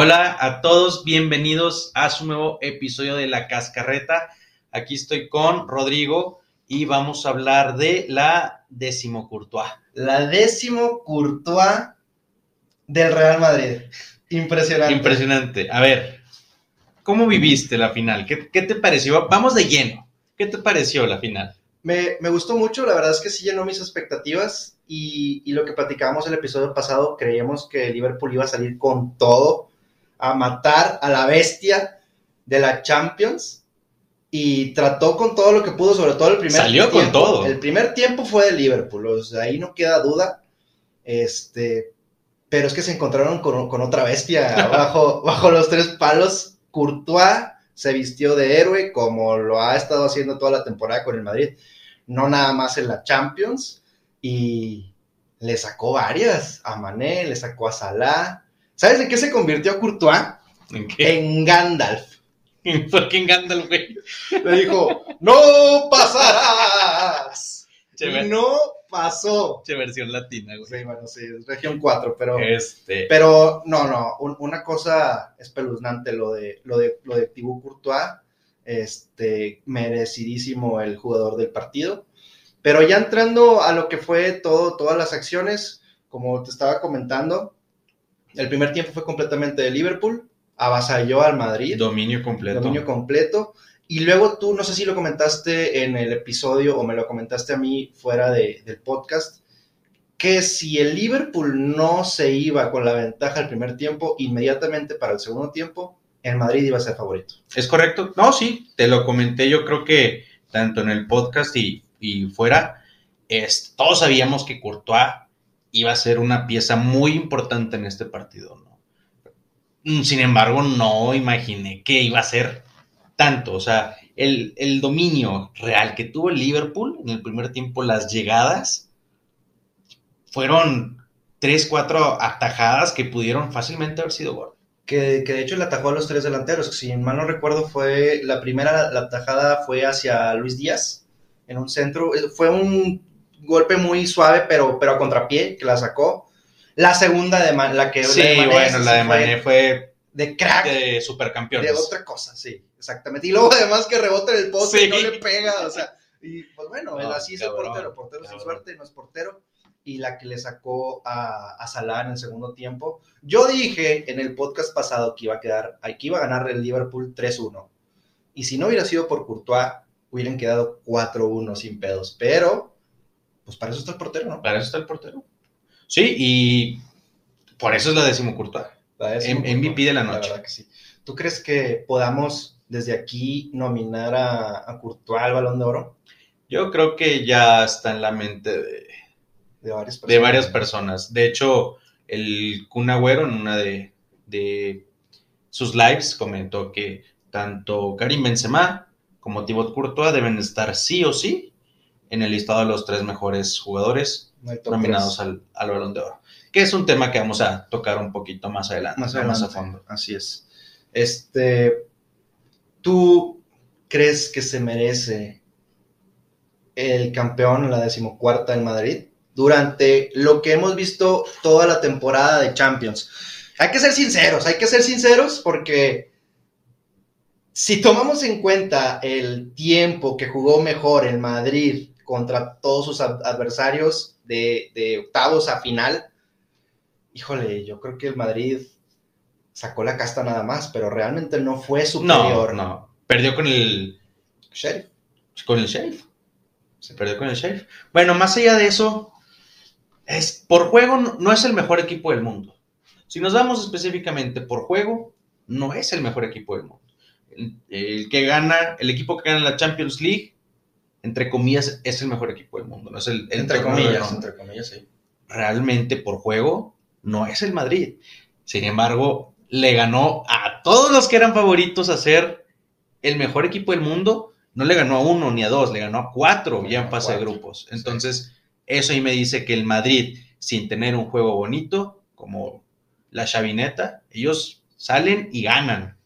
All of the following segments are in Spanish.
Hola a todos, bienvenidos a su nuevo episodio de La Cascarreta. Aquí estoy con Rodrigo y vamos a hablar de la décimo Courtois. La décimo Courtois del Real Madrid. Impresionante. Impresionante. A ver, ¿cómo viviste la final? ¿Qué, qué te pareció? Vamos de lleno. ¿Qué te pareció la final? Me, me, gustó mucho, la verdad es que sí llenó mis expectativas y, y lo que platicábamos el episodio pasado, creíamos que Liverpool iba a salir con todo a matar a la bestia de la Champions y trató con todo lo que pudo, sobre todo el primer Salió tiempo. con todo. El primer tiempo fue de Liverpool, o sea, ahí no queda duda. Este, pero es que se encontraron con, con otra bestia bajo, bajo los tres palos. Courtois se vistió de héroe como lo ha estado haciendo toda la temporada con el Madrid, no nada más en la Champions y le sacó varias a Mané, le sacó a Salah. ¿Sabes en qué se convirtió Courtois? ¿En qué? En Gandalf. ¿Por qué en Gandalf, güey? Le dijo, no pasarás. Che, no pasó. che versión latina, güey. Sí, bueno, sí, es región 4, pero... Este, Pero no, no, un- una cosa espeluznante lo de, lo de, lo de Thibaut Courtois, este, merecidísimo el jugador del partido. Pero ya entrando a lo que fue todo, todas las acciones, como te estaba comentando, el primer tiempo fue completamente de Liverpool, avasalló al Madrid, dominio completo. dominio completo. Y luego tú, no sé si lo comentaste en el episodio o me lo comentaste a mí fuera de- del podcast, que si el Liverpool no se iba con la ventaja el primer tiempo, inmediatamente para el segundo tiempo, el Madrid iba a ser favorito. ¿Es correcto? No, sí, te lo comenté yo creo que tanto en el podcast y, y fuera, es, todos sabíamos que Courtois iba a ser una pieza muy importante en este partido, ¿no? Mm, Sin embargo, no imaginé que iba a ser tanto, o sea, el, el dominio real que tuvo el Liverpool en el primer tiempo, las llegadas, fueron tres, cuatro atajadas que pudieron fácilmente haber sido gol. Que, que de hecho le atajó a los tres delanteros. Si mal no recuerdo, fue la primera, la atajada fue hacia Luis Díaz, en un centro. Eh, Fue un golpe muy suave, pero, pero a contrapié, que la sacó. La segunda de Man- la que Sí, la de Mané, bueno, la de fue Mané fue de crack. de supercampeones. de otra cosa, sí, exactamente. Y luego además que rebota en el poste Sí. y no le pega, o sea, y pues bueno, No, él así es el portero, portero sin suerte, no es portero. Y la que le sacó a, a Salah en el segundo tiempo. Yo dije en el podcast pasado que iba a quedar, que iba a ganar el Liverpool 3-1. Y si no hubiera sido por Courtois, hubieran quedado 4-1 sin pedos. Pero, pues para eso está el portero, ¿no? Para eso está el portero. Sí, y por eso es la M- MVP de la noche. verdad que sí. ¿Tú crees que podamos desde aquí nominar a, a Courtois al Balón de Oro? Yo creo que ya está en la mente de, De varias personas. de varias personas. De hecho, el Kun Agüero en una de, de sus lives comentó que tanto Karim Benzema como Thibaut Courtois deben estar sí o sí en el listado de los tres mejores jugadores No nominados al, al Balón de Oro. Que es un tema que vamos a tocar un poquito más adelante, más, a fondo. Así es. Este, ¿tú crees que se merece el campeón, la decimocuarta en Madrid, durante lo que hemos visto toda la temporada de Champions? Hay que ser sinceros, hay que ser sinceros porque si tomamos en cuenta el tiempo que jugó mejor el Madrid contra todos sus ad- adversarios de, de octavos a final, híjole, yo creo que el Madrid sacó la casta nada más, pero realmente no fue superior. no. Perdió con el, Sheriff. con el Sheriff. Se perdió con el Sheriff. Bueno, más allá de eso, es, por juego no, no es el mejor equipo del mundo. Si nos vamos específicamente por juego, no es el mejor equipo del mundo. El, el que gana, el equipo que gana la Champions League, entre comillas, es el mejor equipo del mundo. No es el, el Entre comillas, entre comillas, sí. realmente por juego no es el Madrid. Sin embargo, le ganó a todos los que eran favoritos a ser el mejor equipo del mundo. No le ganó a uno ni a dos, le ganó a cuatro ya en fase de grupos. Entonces, eso ahí me dice que el Madrid, sin tener un juego bonito, como la chavineta, ellos salen y ganan.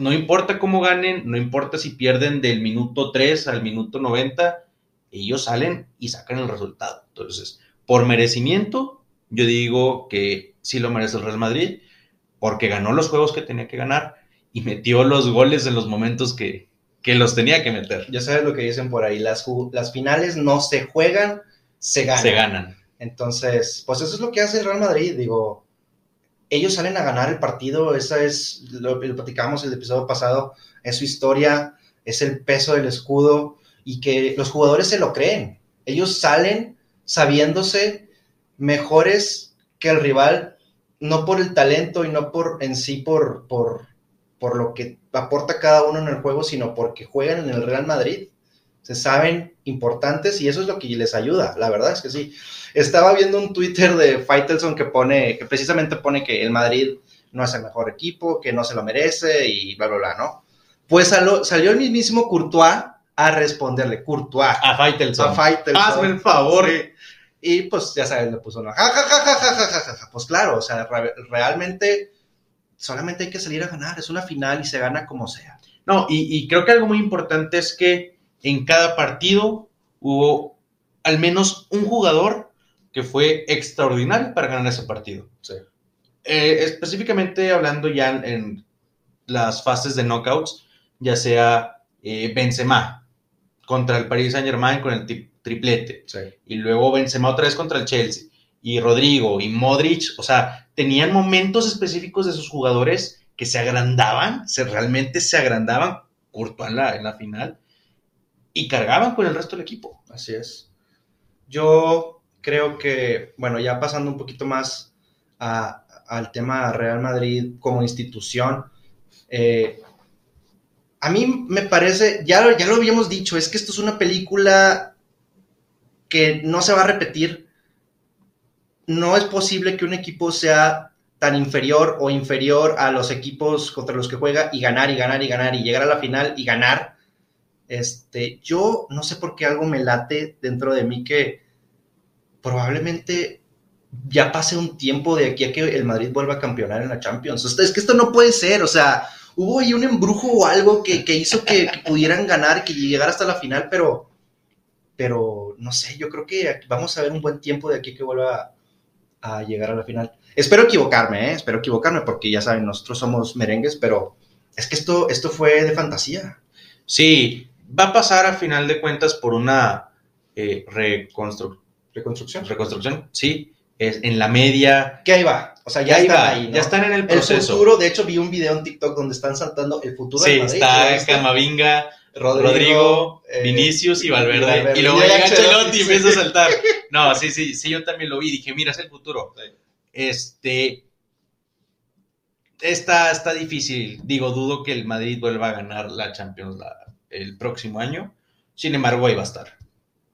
No importa cómo ganen, no importa si pierden del minuto 3 al minuto 90, ellos salen y sacan el resultado. Entonces, por merecimiento, yo digo que sí lo merece el Real Madrid, porque ganó los juegos que tenía que ganar y metió los goles en los momentos que, que los tenía que meter. Ya sabes lo que dicen por ahí, las, las finales no se juegan, se ganan. Se ganan. Entonces, pues eso es lo que hace el Real Madrid, digo, ellos salen a ganar el partido, esa es lo que platicamos el episodio pasado, es su historia, es el peso del escudo y que los jugadores se lo creen. Ellos salen sabiéndose mejores que el rival, no por el talento y no por en sí por, por, por lo que aporta cada uno en el juego, sino porque juegan en el Real Madrid. Se saben importantes y eso es lo que les ayuda, la verdad es que sí. Estaba viendo un Twitter de Faitelson que pone, que precisamente pone que el Madrid no es el mejor equipo, que no se lo merece y bla, bla, bla, ¿no? Pues salió, el mismísimo Courtois a responderle, Courtois. A Faitelson. A Faitelson. Hazme el favor. Y pues ya sabes, le puso una Pues claro, o sea, realmente solamente hay que salir a ganar, es una final y se gana como sea. No, y, y creo que algo muy importante es que en cada partido hubo al menos un jugador que fue extraordinario para ganar ese partido. Sí. Eh, específicamente hablando ya en, las fases de knockouts, ya sea eh, Benzema contra el Paris Saint Germain con el triplete, sí. y luego Benzema otra vez contra el Chelsea, y Rodrigo y Modric, o sea, tenían momentos específicos de sus jugadores que se agrandaban, se realmente se agrandaban, Courtois en la, en la final, y cargaban con el resto del equipo. Así es. Yo creo que, bueno, ya pasando un poquito más al tema Real Madrid como institución, eh, a mí me parece, ya, ya lo habíamos dicho, es que esto es una película que no se va a repetir. No es posible que un equipo sea tan inferior o inferior a los equipos contra los que juega y ganar y ganar y ganar y llegar a la final y ganar este, yo no sé por qué algo me late dentro de mí que probablemente ya pase un tiempo de aquí a que el Madrid vuelva a campeonar en la Champions. es que esto no puede ser, o sea, hubo ahí un embrujo o algo que, hizo que, pudieran ganar, que llegar hasta la final, pero, pero no sé, yo creo que vamos a ver un buen tiempo de aquí que vuelva a, a llegar a la final. Espero equivocarme, ¿eh? espero equivocarme, porque ya saben, nosotros somos merengues, pero es que esto, esto fue de fantasía. Sí, va a pasar a final de cuentas por una eh, reconstrucción. Reconstrucción, sí. Es en la media. Que ahí va. O sea, ya, están ahí. Ya están en el proceso. El futuro, de hecho, vi un video en TikTok donde están saltando el futuro sí, está Camavinga, Rodrigo, eh, Vinicius y Valverde. Y, luego llega Chelotti y empieza a saltar. No, sí, sí, sí, yo también lo vi. Dije, mira, es el futuro. Este. Está, está difícil. Digo, dudo que el Madrid vuelva a ganar la Champions, la, el próximo año. Sin embargo, ahí va a estar.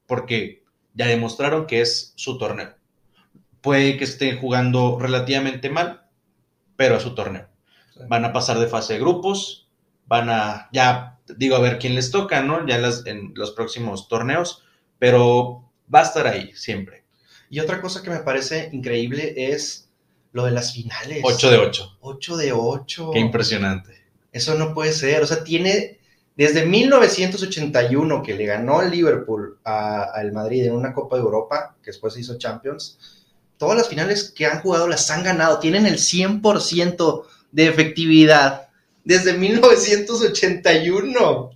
Porque ya demostraron que es su torneo. Puede que estén jugando relativamente mal, pero es su torneo. Van a pasar de fase de grupos, van a, ya digo, a ver quién les toca, ¿no? Ya en los próximos torneos, pero va a estar ahí siempre. Y otra cosa que me parece increíble es lo de las finales. 8 de 8. 8 de 8. Qué impresionante. Eso no puede ser. O sea, tiene desde 1981 que le ganó el Liverpool al Madrid en una Copa de Europa, que después se hizo Champions, todas las finales que han jugado las han ganado, tienen el 100% de efectividad desde 1981.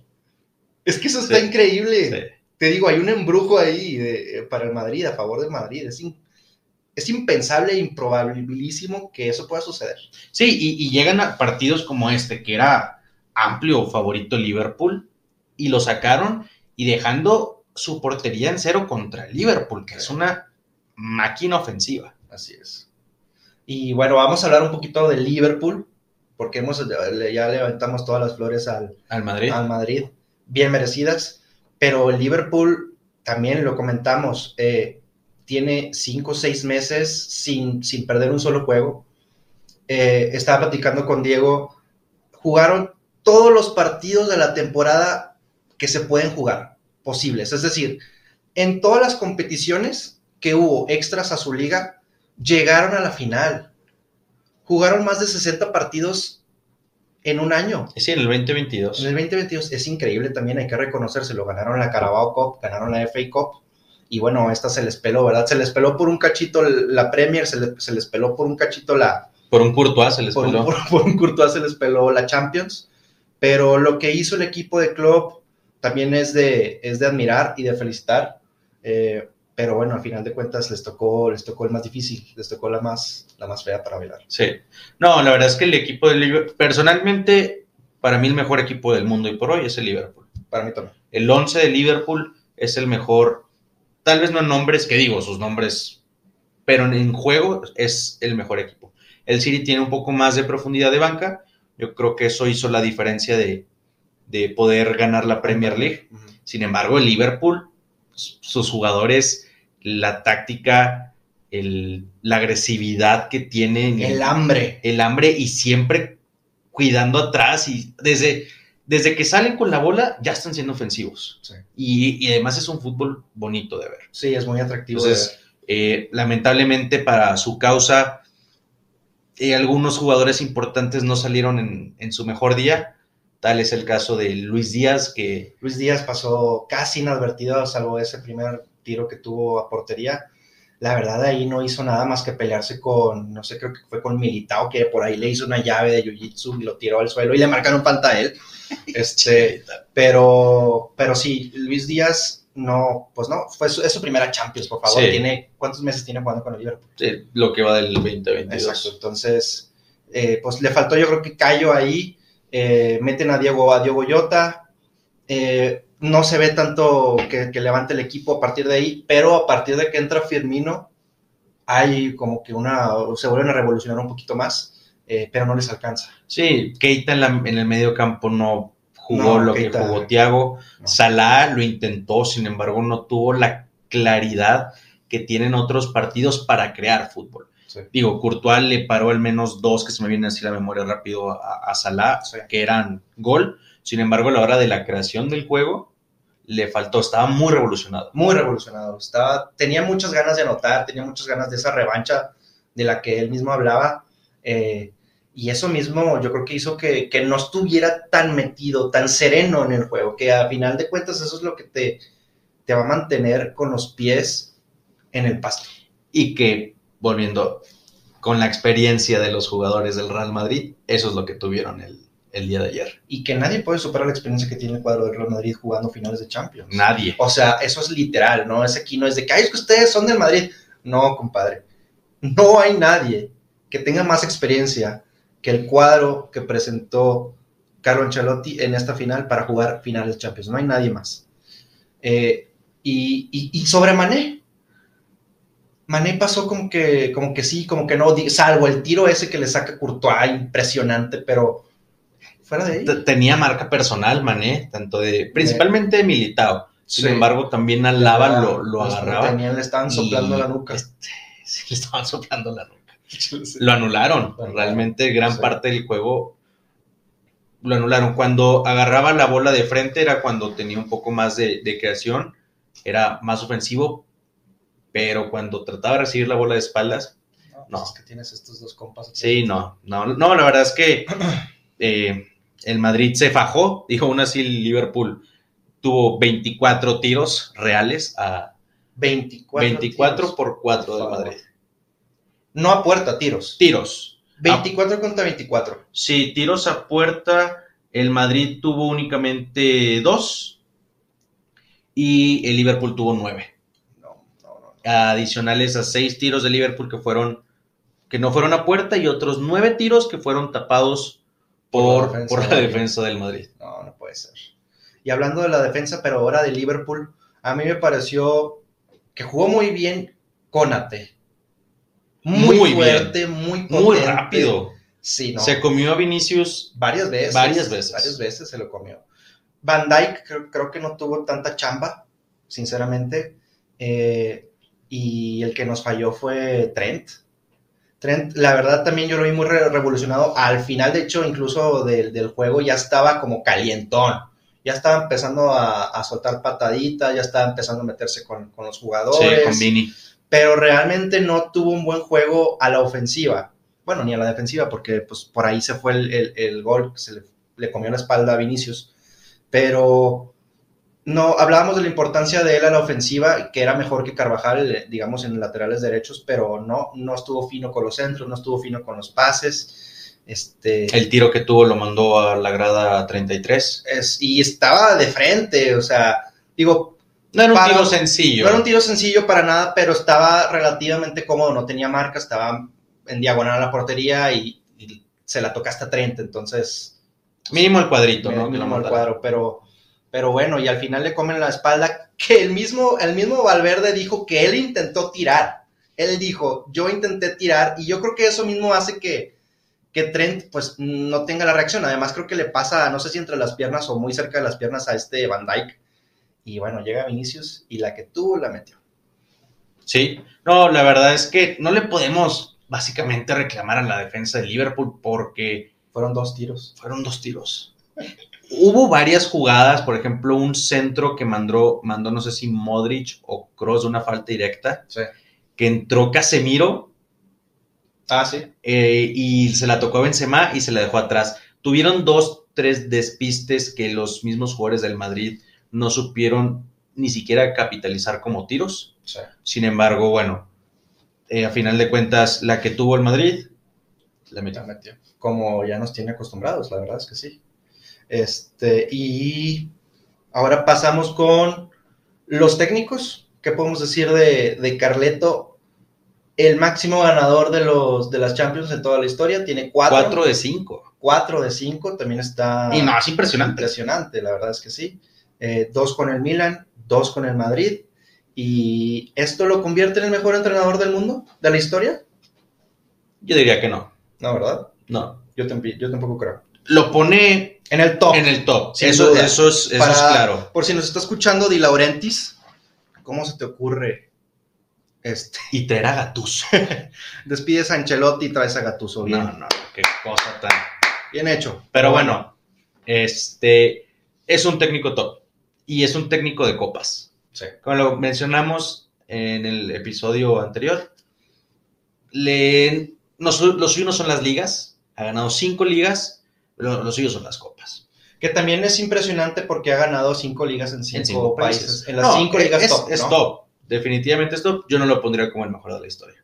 Es que eso está increíble. Te digo, hay un embrujo ahí para el Madrid, a favor del Madrid. Es, es impensable e improbabilísimo que eso pueda suceder. Sí, y llegan a partidos como este, que era amplio favorito Liverpool y lo sacaron y dejando su portería en cero contra Liverpool, que es una máquina ofensiva. Así es. Y bueno, vamos a hablar un poquito del Liverpool, porque hemos, ya levantamos todas las flores al, al Madrid. Al Madrid, bien merecidas, pero el Liverpool, también lo comentamos, eh, tiene cinco o seis meses sin, sin perder un solo juego. Eh, estaba platicando con Diego, jugaron todos los partidos de la temporada que se pueden jugar, posibles. Es decir, en todas las competiciones que hubo extras a su liga, llegaron a la final. Jugaron más de 60 partidos en un año. Sí, en el 2022. En el 2022 es increíble también, hay que reconocerse, Ganaron la Carabao Cup, ganaron la FA Cup. Y bueno, esta se les peló, ¿verdad? Se les peló por un cachito la Premier, se, se les peló por un cachito la, Por un Courtois se les por, un- peló. por- por un Courtois se les peló la Champions. Pero lo que hizo el equipo de Klopp también es de, es de admirar y de felicitar. Eh, pero bueno, al final de cuentas les tocó, les tocó el más difícil, les tocó la más, la más fea para bailar. Sí. No, la verdad es que el equipo de Liverpool, personalmente, para mí el mejor equipo del mundo y por hoy es el Liverpool. Para mí también. El 11 de Liverpool es el mejor, tal vez no en nombres, que digo, sus nombres, pero en juego es el mejor equipo. El City tiene un poco más de profundidad de banca. Yo creo que eso hizo la diferencia de, de poder ganar la Premier League. Sin embargo, el Liverpool, s- sus jugadores, la táctica, el- la agresividad que tienen, El hambre. el hambre y siempre cuidando atrás y desde, desde que salen con la bola ya están siendo ofensivos. Sí. Y, y además es un fútbol bonito de ver. Sí, es muy atractivo. Entonces, eh, lamentablemente para su causa, algunos jugadores importantes no salieron en, en su mejor día. Tal es el caso de Luis Díaz, que Luis Díaz pasó casi inadvertido, salvo ese primer tiro que tuvo a portería. La verdad, ahí no hizo nada más que pelearse con, no sé, creo que fue con Militao, que por ahí le hizo una llave de jiu-jitsu y lo tiró al suelo y le marcaron falta a él. Este, pero, pero sí, Luis Díaz no, pues no, fue su, es su primera Champions, por favor. Sí. Tiene, ¿Cuántos meses tiene jugando con el Liverpool? eh, lo que va del 2022. Exacto, entonces, eh, pues le faltó yo creo que Cayo ahí, eh, meten a Diego, a Diego Llota, eh, no se ve tanto que, que levante el equipo a partir de ahí, pero a partir de que entra Firmino, hay como que una, se vuelven a revolucionar un poquito más, eh, pero no les alcanza. Sí, Keita en, la- en el medio campo no jugó No, lo Keita- que jugó Thiago. no. Salah lo intentó, sin embargo, no tuvo la claridad que tienen otros partidos para crear fútbol. Sí. Digo, Courtois le paró al menos dos que se me vienen así la memoria rápido a, a Salah, Sí. que eran gol. Sin embargo, a la hora de la creación del juego, le faltó, estaba muy revolucionado. Muy revolucionado, estaba, tenía muchas ganas de anotar, tenía muchas ganas de esa revancha de la que él mismo hablaba. eh, y eso mismo yo creo que hizo que, que no estuviera tan metido, tan sereno en el juego, que a final de cuentas eso es lo que te, te va a mantener con los pies en el pasto. Y que, volviendo con la experiencia de los jugadores del Real Madrid, eso es lo que tuvieron el, el día de ayer. Y que nadie puede superar la experiencia que tiene el cuadro del Real Madrid jugando finales de Champions. Nadie. O sea, eso es literal, ¿no? Es aquí, no es de que, ay, es que ustedes son del Madrid. No, compadre. No hay nadie que tenga más experiencia que el cuadro que presentó Carlo Ancelotti en esta final para jugar finales de Champions. No hay nadie más. Eh, y, y- y sobre Mané. Mané pasó como que, como que sí, como que no, salvo el tiro ese que le saca Courtois, impresionante, pero fuera de ahí. Tenía marca personal, Mané, tanto de, principalmente de Militao. Sin Sí. embargo, también Alaba lo, lo Los agarraba. tenían- le estaban soplando la nuca. este, sí, le estaban soplando la nuca. Lo anularon. Lo anularon. Realmente gran parte del juego lo anularon. Cuando agarraba la bola de frente era cuando tenía un poco más de, de creación, era más ofensivo, pero cuando trataba de recibir la bola de espaldas, No, No. pues es que tienes estos dos compas. sí, no, no, no, la verdad es que eh, el Madrid se fajó, dijo aún así el Liverpool tuvo 24 tiros reales a 24. 24 tiros. por 4 Por del. Madrid. No a puerta, tiros. Tiros. 24 contra 24. Sí, tiros a puerta. El Madrid tuvo únicamente dos y el Liverpool tuvo nueve. No, no, no. Adicionales a seis tiros de Liverpool que fueron que no fueron a puerta y otros nueve tiros que fueron tapados por, Por la defensa por la del defensa del Madrid. No, no puede ser. Y hablando de la defensa, pero ahora de Liverpool, a mí me pareció que jugó muy bien Conate. Muy, Muy fuerte, muy potente. Muy rápido. Sí, no. Se comió a Vinicius. Varias veces. Varias veces. Varias veces se lo comió. Van Dyke creo, creo que no tuvo tanta chamba, sinceramente. Eh, y el que nos falló fue Trent. Trent, la verdad, también yo lo vi muy re- revolucionado. Al final, de hecho, incluso del, del juego ya estaba como calientón. Ya estaba empezando a, a soltar pataditas, ya estaba empezando a meterse con, con los Sí, jugadores con Vini. pero realmente no tuvo un buen juego a la ofensiva. Bueno, ni a la defensiva, porque pues por ahí se fue el, el- el gol, se le, le comió la espalda a Vinicius. Pero no, hablábamos de la importancia de él a la ofensiva, que era mejor que Carvajal, digamos, en laterales derechos, pero no, no estuvo fino con los centros, no estuvo fino con los pases. Este, El tiro que tuvo lo mandó a la grada 33. es, y estaba de frente, o sea, digo, No era un Para- tiro sencillo. no era un tiro sencillo para nada, pero estaba relativamente cómodo, no tenía marca, estaba en diagonal a la portería y, y se la tocaste a 30, entonces Mínimo el cuadrito, ¿no? Mínimo el cuadro, pero, pero bueno, y al final le comen la espalda, que el mismo, el mismo Valverde dijo que él intentó tirar, él dijo, yo intenté tirar, y yo creo que eso mismo hace que, que Trent pues no tenga la reacción, además creo que le pasa, no sé si entre las piernas o muy cerca de las piernas a este Van Dyke, y bueno, llega Vinicius y la que tuvo la metió. Sí, no, la verdad es que no le podemos básicamente reclamar a la defensa de Liverpool porque Fueron dos tiros. fueron dos tiros. Hubo varias jugadas, por ejemplo, un centro que mandó, mandó no sé si Modric o Cross de una falta directa, Sí. que entró Casemiro Ah, sí. eh, y se la tocó a Benzema y se la dejó atrás. Tuvieron dos, tres despistes que los mismos jugadores del Madrid no supieron ni siquiera capitalizar como tiros. Sí. Sin embargo, bueno, eh, a final de cuentas, la que tuvo el Madrid, la metió. La metió. Como ya nos tiene acostumbrados, la verdad es que sí. Este, y ahora pasamos con los técnicos. ¿Qué podemos decir de, de Carleto? El máximo ganador de, los, de las Champions en toda la historia. Tiene cuatro. Cuatro de cinco. Cuatro de cinco. También está Y no, es impresionante. impresionante, la verdad es que sí. Eh, dos con el Milan, dos con el Madrid. ¿Y esto lo convierte en el mejor entrenador del mundo? ¿De la historia? Yo diría que no. No, ¿verdad? No. Yo, yo tampoco creo. Lo pone En el top. en el top. Eso, duda. eso, es, eso Para- es claro. Por si nos está escuchando Di Laurentiis, ¿cómo se te ocurre? Este, Y traer a Gattuso. despides a Ancelotti y traes a Gattuso. Bien, No, no, qué cosa tan. bien hecho. Pero bueno, este es un técnico top. Y es un técnico de copas. Sí. Como lo mencionamos en el episodio anterior, le, no, lo suyo no son las ligas. Ha ganado cinco ligas, lo, lo suyo son las copas. Que también es impresionante porque ha ganado cinco ligas en cinco, en cinco países. países. En las No, cinco es- ligas es, top. es ¿no? top. Definitivamente es top. Yo no lo pondría como el mejor de la historia.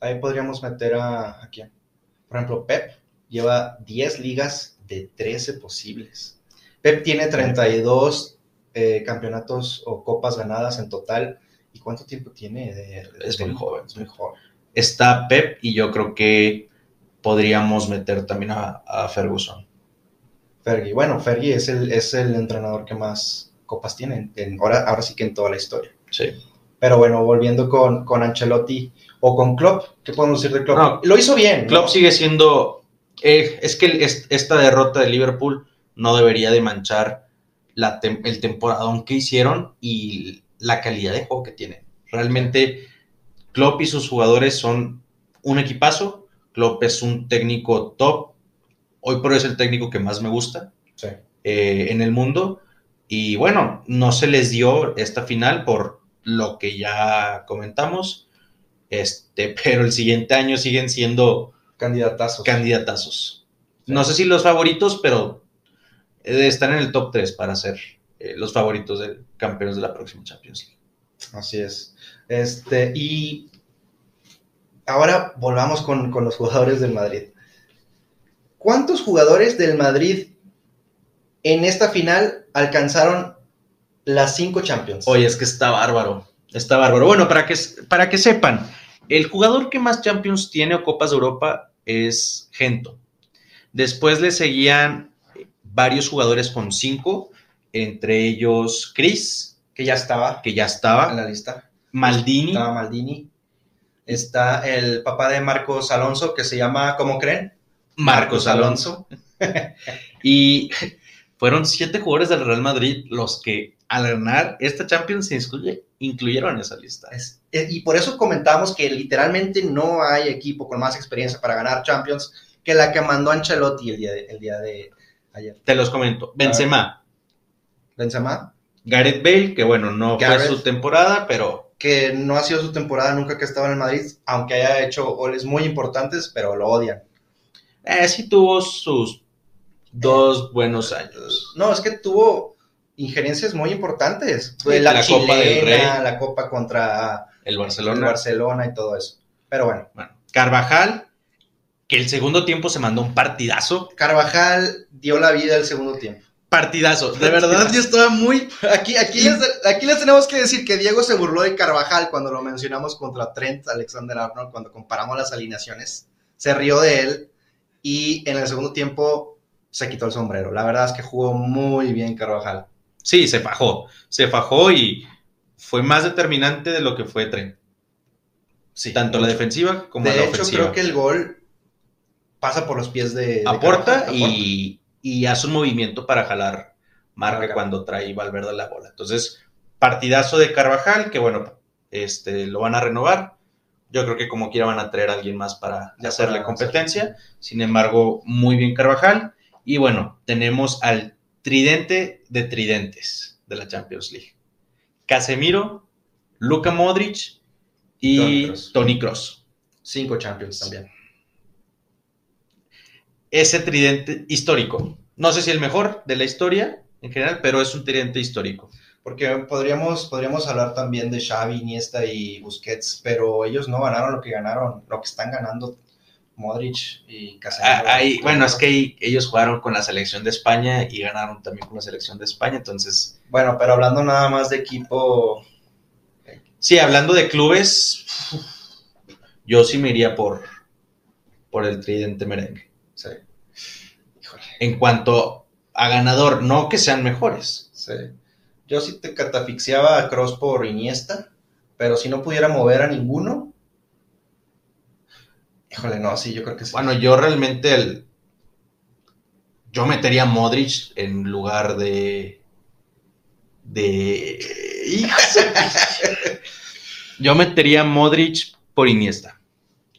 Ahí podríamos meter a, ¿a quién? Por ejemplo, Pep lleva 10 ligas de 13 posibles. Pep tiene 32 eh, campeonatos o copas ganadas en total. ¿Y cuánto tiempo tiene? De, Es muy joven. Es muy joven. Está Pep y yo creo que podríamos meter también a, a Ferguson. Fergie. Bueno, Fergie es el, es el entrenador que más copas tiene. en- en- ahora, ahora sí que en toda la historia. Sí. Pero bueno, volviendo con, con Ancelotti o con Klopp, ¿qué podemos decir de Klopp? No, Lo hizo bien. ¿no? Klopp sigue siendo. eh, es que es- esta derrota de Liverpool no debería de manchar la tem- el temporadón que hicieron y la calidad de juego que tienen. Realmente, Klopp y sus jugadores son un equipazo. Klopp es un técnico top. Hoy por hoy es el técnico que más me gusta Sí. eh, en el mundo. Y bueno, no se les dio esta final por lo que ya comentamos. Este, pero el siguiente año siguen siendo Candidatazos. candidatazos. Sí. No sé si los favoritos, pero eh, están en el top 3 para ser eh, los favoritos de campeones de la próxima Champions League. Así es. Este, y ahora volvamos con, con los jugadores del Madrid. ¿Cuántos jugadores del Madrid en esta final alcanzaron las cinco Champions? Oye, es que está bárbaro. Está bárbaro. Bueno, para que, para que sepan, el jugador que más Champions tiene o Copas de Europa es Gento. Después le seguían varios jugadores con cinco, entre ellos Chris, que ya estaba que ya en estaba, la lista. Maldini, Estaba Maldini. Está el papá de Marcos Alonso, que se llama, ¿cómo creen? Marcos Alonso. y fueron siete jugadores del Real Madrid los que al ganar esta Champions se incluye- incluyeron en esa lista. Es- eh, y por eso comentamos que literalmente no hay equipo con más experiencia para ganar Champions que la que mandó Ancelotti el día de, el día de ayer. Te los comento. Benzema, Benzema, Gareth Bale, que bueno, no Gareth. fue su temporada, pero que no ha sido su temporada nunca que estaba en el Madrid, aunque haya hecho goles muy importantes, pero lo odian. eh, sí tuvo sus dos buenos años. No, es que tuvo injerencias muy importantes. La, la chilena, Copa del Rey. la Copa contra El el Barcelona. Barcelona y todo eso. Pero bueno, Bueno, Carvajal, que el segundo tiempo se mandó un partidazo. Carvajal dio la vida el segundo tiempo. Partidazo. De verdad, yo estaba muy. Aquí, aquí, les, aquí les tenemos que decir que Diego se burló de Carvajal cuando lo mencionamos contra Trent Alexander Arnold, cuando comparamos las alineaciones. Se rió de él y en el segundo tiempo se quitó el sombrero. La verdad es que jugó muy bien Carvajal. Sí, se fajó. Se fajó y fue más determinante de lo que fue Tren. Sí. Tanto la defensiva como de la hecho, ofensiva. creo que el gol pasa por los pies de. de aporta y, y hace un movimiento para jalar marca cuando trae Valverde la bola. Entonces, partidazo de Carvajal, que bueno, este, lo van a renovar. Yo creo que como quiera van a traer a alguien más para Ya hacerle para competencia. Sin embargo, muy bien Carvajal. Y bueno, tenemos al tridente de tridentes de la Champions League. Casemiro, Luka Modric y Toni Kroos. Tony Cross. Cinco Champions también. Ese tridente histórico. No sé si el mejor de la historia en general, pero es un tridente histórico. Porque podríamos, podríamos hablar también de Xavi, Iniesta y Busquets, pero ellos no ganaron lo que ganaron, lo que están ganando Modric y Casemiro. Ah, ahí- bueno, es que ellos jugaron con la selección de España y ganaron también con la selección de España, entonces, Bueno, pero hablando nada más de equipo, sí, hablando de clubes, yo sí me iría por, por el tridente merengue. En cuanto a ganador, no que sean mejores. sí. Yo sí te catafixiaba a Cross por Iniesta, pero si no pudiera mover a ninguno, híjole, no, sí, yo creo que sí. Bueno, yo realmente el, yo metería a Modric en lugar de de hijo de- yo metería a Modric por Iniesta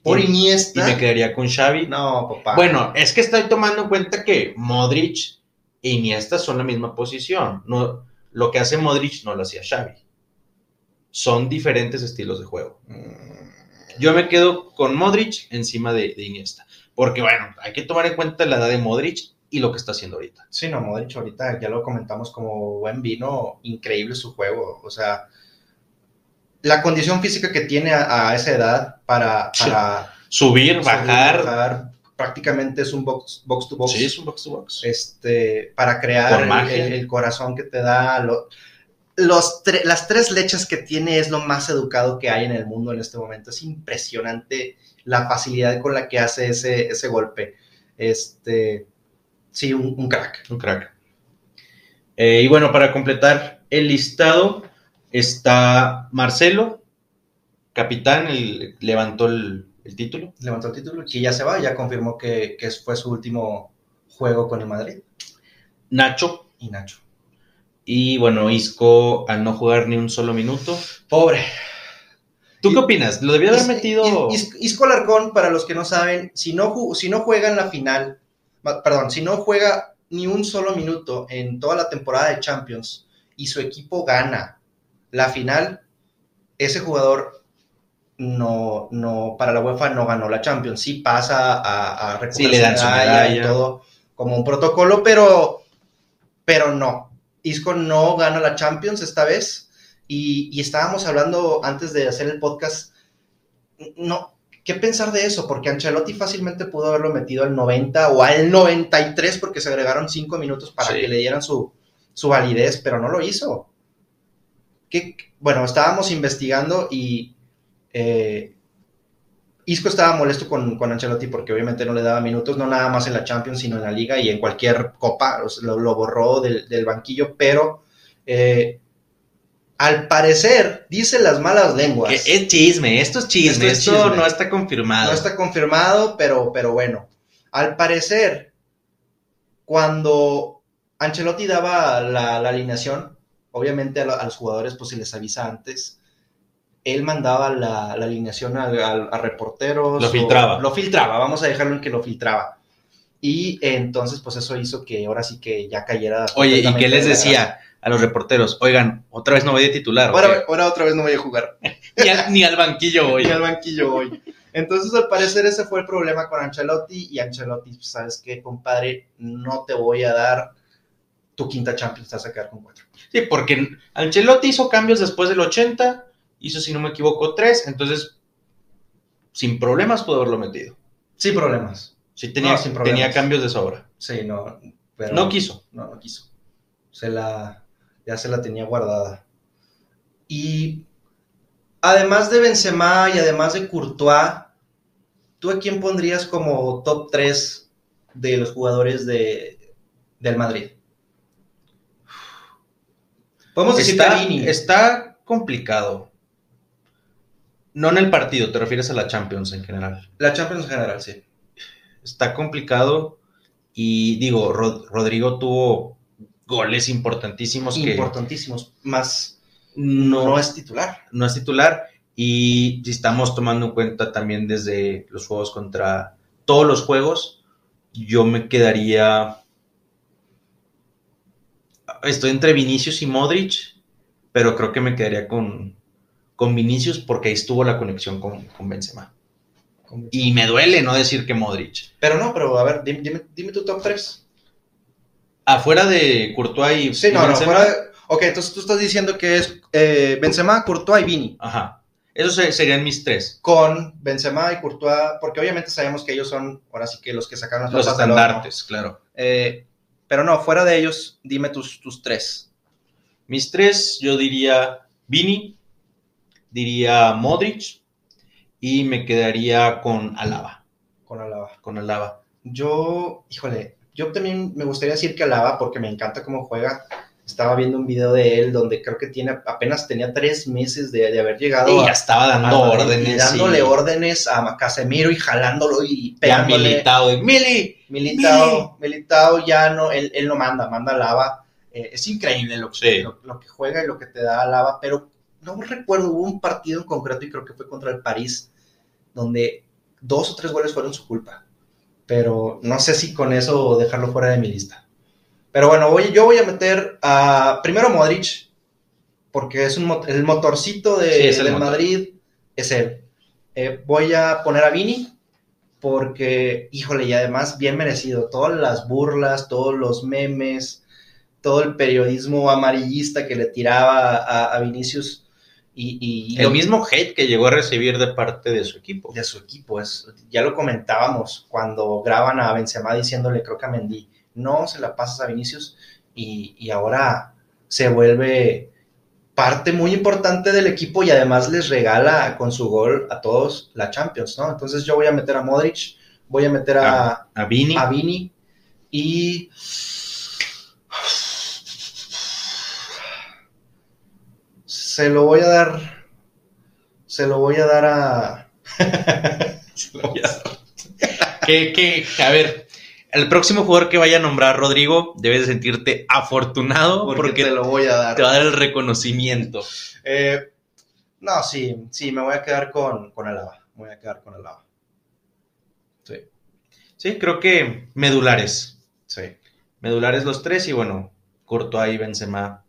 por y, y Iniesta, me quedaría con Xavi. no, papá. Bueno, es que estoy tomando en cuenta que Modric e Iniesta son la misma posición. No, lo que hace Modric no lo hacía Xavi. Son diferentes estilos de juego. Yo me quedo con Modric encima de, de Iniesta. Porque, bueno, hay que tomar en cuenta la edad de Modric y lo que está haciendo ahorita. Sí, no, Modric ahorita ya lo comentamos como buen vino, increíble su juego. O sea, la condición física que tiene a, a esa edad para, Subir, subir, bajar. bajar, prácticamente es un box, box to box. Sí, es un box to box. Este, para crear el, corazón que te da. lo- los tre- las tres leches que tiene es lo más educado que hay en el mundo en este momento. Es impresionante la facilidad con la que hace ese, ese golpe. Este, sí, un, un crack. Un crack. Eh, y bueno, para completar el listado está Marcelo, capitán, el- levantó el, el título. levantó el título, que ya se va, ya confirmó que, que fue su último juego con el Madrid. Nacho. Y Nacho. Y bueno, Isco al no jugar ni un solo minuto. Pobre. ¿Tú qué opinas? ¿Lo debió haber metido? Is- Is- Isco Alarcón, para los que no saben, si no, si no juega en la final, perdón, si no juega ni un solo minuto en toda la temporada de Champions y su equipo gana la final, ese jugador no, no, para la UEFA no ganó la Champions. Sí pasa a, a recoger Sí, le dan su y medalla. todo como un protocolo, pero, pero no. Isco no gana la Champions esta vez. Y, y estábamos hablando antes de hacer el podcast, no, ¿qué pensar de eso? Porque Ancelotti fácilmente pudo haberlo metido al 90 o al 93 porque se agregaron 5 minutos para Sí. que le dieran su, su validez, pero no lo hizo. ¿Qué- bueno, estábamos investigando y eh, Isco estaba molesto con, con Ancelotti porque obviamente no le daba minutos, no nada más en la Champions, sino en la liga y en cualquier copa, o sea, lo, lo borró del, del banquillo, pero eh, al parecer, dicen las malas lenguas. Que es chisme, esto es chisme, Esto esto, es chisme. no está confirmado. No está confirmado, pero, pero bueno. Al parecer, cuando Ancelotti daba la, la alineación, obviamente a, lo- a los jugadores pues se les avisa antes. Él mandaba la, la alineación a, a- a reporteros. Lo o- filtraba. Lo filtraba, vamos a dejarlo en que lo filtraba. Y entonces, pues eso hizo que ahora sí que ya cayera. Oye, ¿y qué les de decía a los reporteros? Oigan, otra vez no voy a titular. ¿o Ahora, ahora otra vez no voy a jugar. ni, al, ni al banquillo voy. y al banquillo hoy. Entonces, al parecer, ese fue el problema con Ancelotti. Y Ancelotti, pues, ¿sabes qué, compadre? No te voy a dar tu quinta Champions, te vas a quedar con cuatro. Sí, porque Ancelotti hizo cambios después del 80, hizo, si no me equivoco, tres, entonces sin problemas pudo haberlo metido. Sin problemas. Sí, tenía, No, sin problemas. tenía cambios de sobra. Sí, no. Pero No quiso. No, no quiso. Se la, ya se la tenía guardada. Y además de Benzema y además de Courtois, ¿tú a quién pondrías como top 3 de los jugadores de, del Madrid? Podemos decir Está, está complicado. No en el partido, te refieres a la Champions en general. La Champions en general, sí. Está complicado y digo, Rod- Rodrigo tuvo goles importantísimos que Importantísimos. Más no, no es titular. no es titular y si estamos tomando en cuenta también desde los juegos contra todos los juegos, yo me quedaría... Estoy entre Vinicius y Modric, pero creo que me quedaría con, con Vinicius porque ahí estuvo la conexión con, con Benzema. Y me duele no decir que Modric. Pero no, pero a ver, dime, dime, dime tu top 3. Afuera de Courtois y Sí, no, no, Benzema, fuera de- Ok, entonces tú estás diciendo que es eh, Benzema, Courtois y Vini. Ajá. Esos se- serían mis tres. Con Benzema y Courtois, porque obviamente sabemos que ellos son, ahora sí que los que sacaron las Los papas del horno. estandartes, claro. Eh, pero no, fuera de ellos, dime tus, tus tres. Mis tres, yo diría Vini, diría Modric y me quedaría con Alaba. Con Alaba. Con Alaba. Yo, híjole, yo también me gustaría decir que Alaba porque me encanta cómo juega. Estaba viendo un video de él donde creo que tiene apenas tenía tres meses de, de haber llegado Y ya estaba dando a órdenes. y dándole y órdenes a Casemiro y jalándolo y ya pegándole. militado. de, Mili. Militao, Militao ya no, él, él no manda, manda Lava. Eh, es increíble lo Sí. lo, lo que juega y lo que te da Lava, pero no recuerdo, hubo un partido en concreto y creo que fue contra el París, donde dos o tres goles fueron su culpa. Pero no sé si con eso dejarlo fuera de mi lista. Pero bueno, voy, yo voy a meter a primero Modric, porque es un, el motorcito de, Sí, es el del motor. Madrid, es él. Eh, voy a poner a Vini, porque, híjole, y además bien merecido. Todas las burlas, todos los memes, todo el periodismo amarillista que le tiraba a, a Vinicius y, y El lo- mismo hate que llegó a recibir de parte de su equipo. de su equipo. Es, ya lo comentábamos cuando graban a Benzema diciéndole, creo que a Mendy, no se la pasas a Vinicius y, y ahora se vuelve parte muy importante del equipo y además les regala con su gol a todos la Champions, ¿no? Entonces yo voy a meter a Modric, voy a meter a, A Vini. a Vini y se lo voy a dar se lo voy a dar a se lo voy a dar que, que, a ver, el próximo jugador que vaya a nombrar Rodrigo, debes de sentirte afortunado porque, porque, te lo voy a dar te va a dar el reconocimiento. Eh, no sí sí me voy a quedar con con Alaba me voy a quedar con Alaba sí Sí, creo que medulares. sí Medulares los tres y bueno, Courtois y Benzema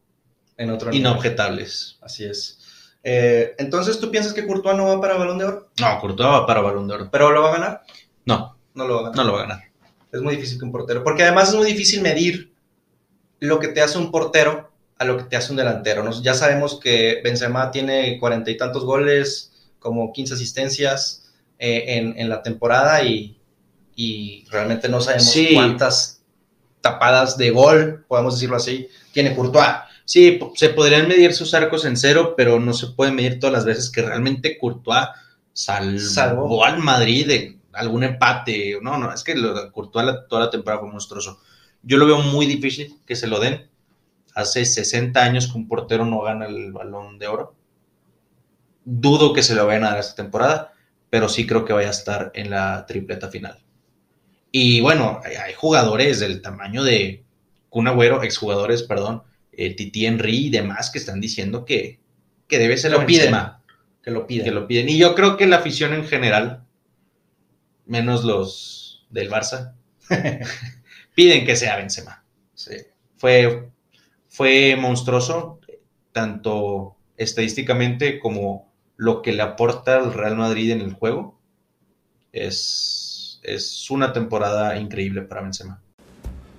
en otro nivel. inobjetables. así es Eh, entonces tú piensas que Courtois no va para Balón de Oro No, Courtois va para Balón de Oro. pero lo va a ganar No, no lo va a ganar no lo va a ganar. Es muy difícil que un portero. Porque además es muy difícil medir lo que te hace un portero a lo que te hace un delantero. Ya sabemos que Benzema tiene cuarenta y tantos goles, como 15 asistencias eh, en, en la temporada y, y realmente no sabemos Sí. cuántas tapadas de gol, podemos decirlo así, tiene Courtois. Sí, se podrían medir sus arcos en cero, pero no se puede medir todas las veces que realmente Courtois salvó, Salvó. al Madrid de algún empate. No, no, es que lo Courtois la- toda la temporada fue monstruoso. Yo lo veo muy difícil que se lo den. Hace 60 años que un portero no gana el balón de oro. Dudo que se lo vayan a dar esta temporada, pero sí creo que vaya a estar en la tripleta final. Y bueno, hay, hay jugadores del tamaño de Kun Agüero, exjugadores, perdón, eh, Titi Henry y demás que están diciendo que, que debe ser Lo la piden. Que lo pide. que lo piden. Y yo creo que la afición en general, menos los del Barça, piden que sea Benzema. Fue, fue monstruoso, tanto estadísticamente como lo que le aporta al Real Madrid en el juego. Es, es una temporada increíble para Benzema.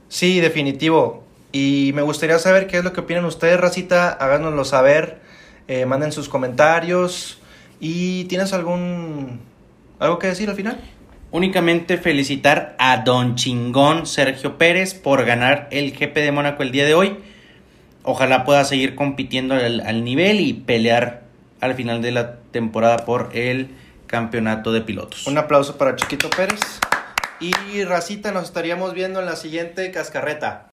Sí, definitivo. Y me gustaría saber qué es lo que opinan ustedes, Racita. Háganoslo saber. Eh, manden sus comentarios. ¿Y tienes algún algo que decir al final? Únicamente felicitar a Don Chingón Sergio Pérez por ganar el GP de Mónaco el día de hoy. Ojalá pueda seguir compitiendo al, al nivel y pelear al final de la temporada por el campeonato de pilotos. Un aplauso para Chiquito Pérez. Y Racita, nos estaríamos viendo en la siguiente cascarreta.